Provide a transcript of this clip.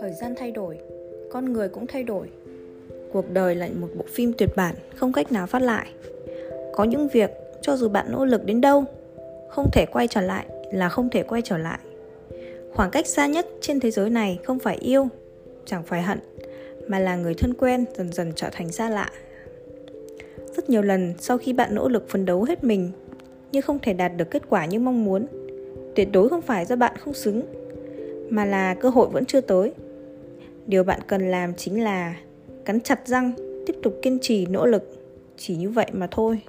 thời gian thay đổi, con người cũng thay đổi. Cuộc đời là một bộ phim tuyệt bản, không cách nào phát lại. Có những việc, cho dù bạn nỗ lực đến đâu, không thể quay trở lại là không thể quay trở lại. Khoảng cách xa nhất trên thế giới này không phải yêu, chẳng phải hận, mà là người thân quen dần dần trở thành xa lạ. Rất nhiều lần sau khi bạn nỗ lực phấn đấu hết mình nhưng không thể đạt được kết quả như mong muốn. Tuyệt đối không phải do bạn không xứng, mà là cơ hội vẫn chưa tới. Điều bạn cần làm chính là cắn chặt răng, tiếp tục kiên trì, nỗ lực. Chỉ như vậy mà thôi.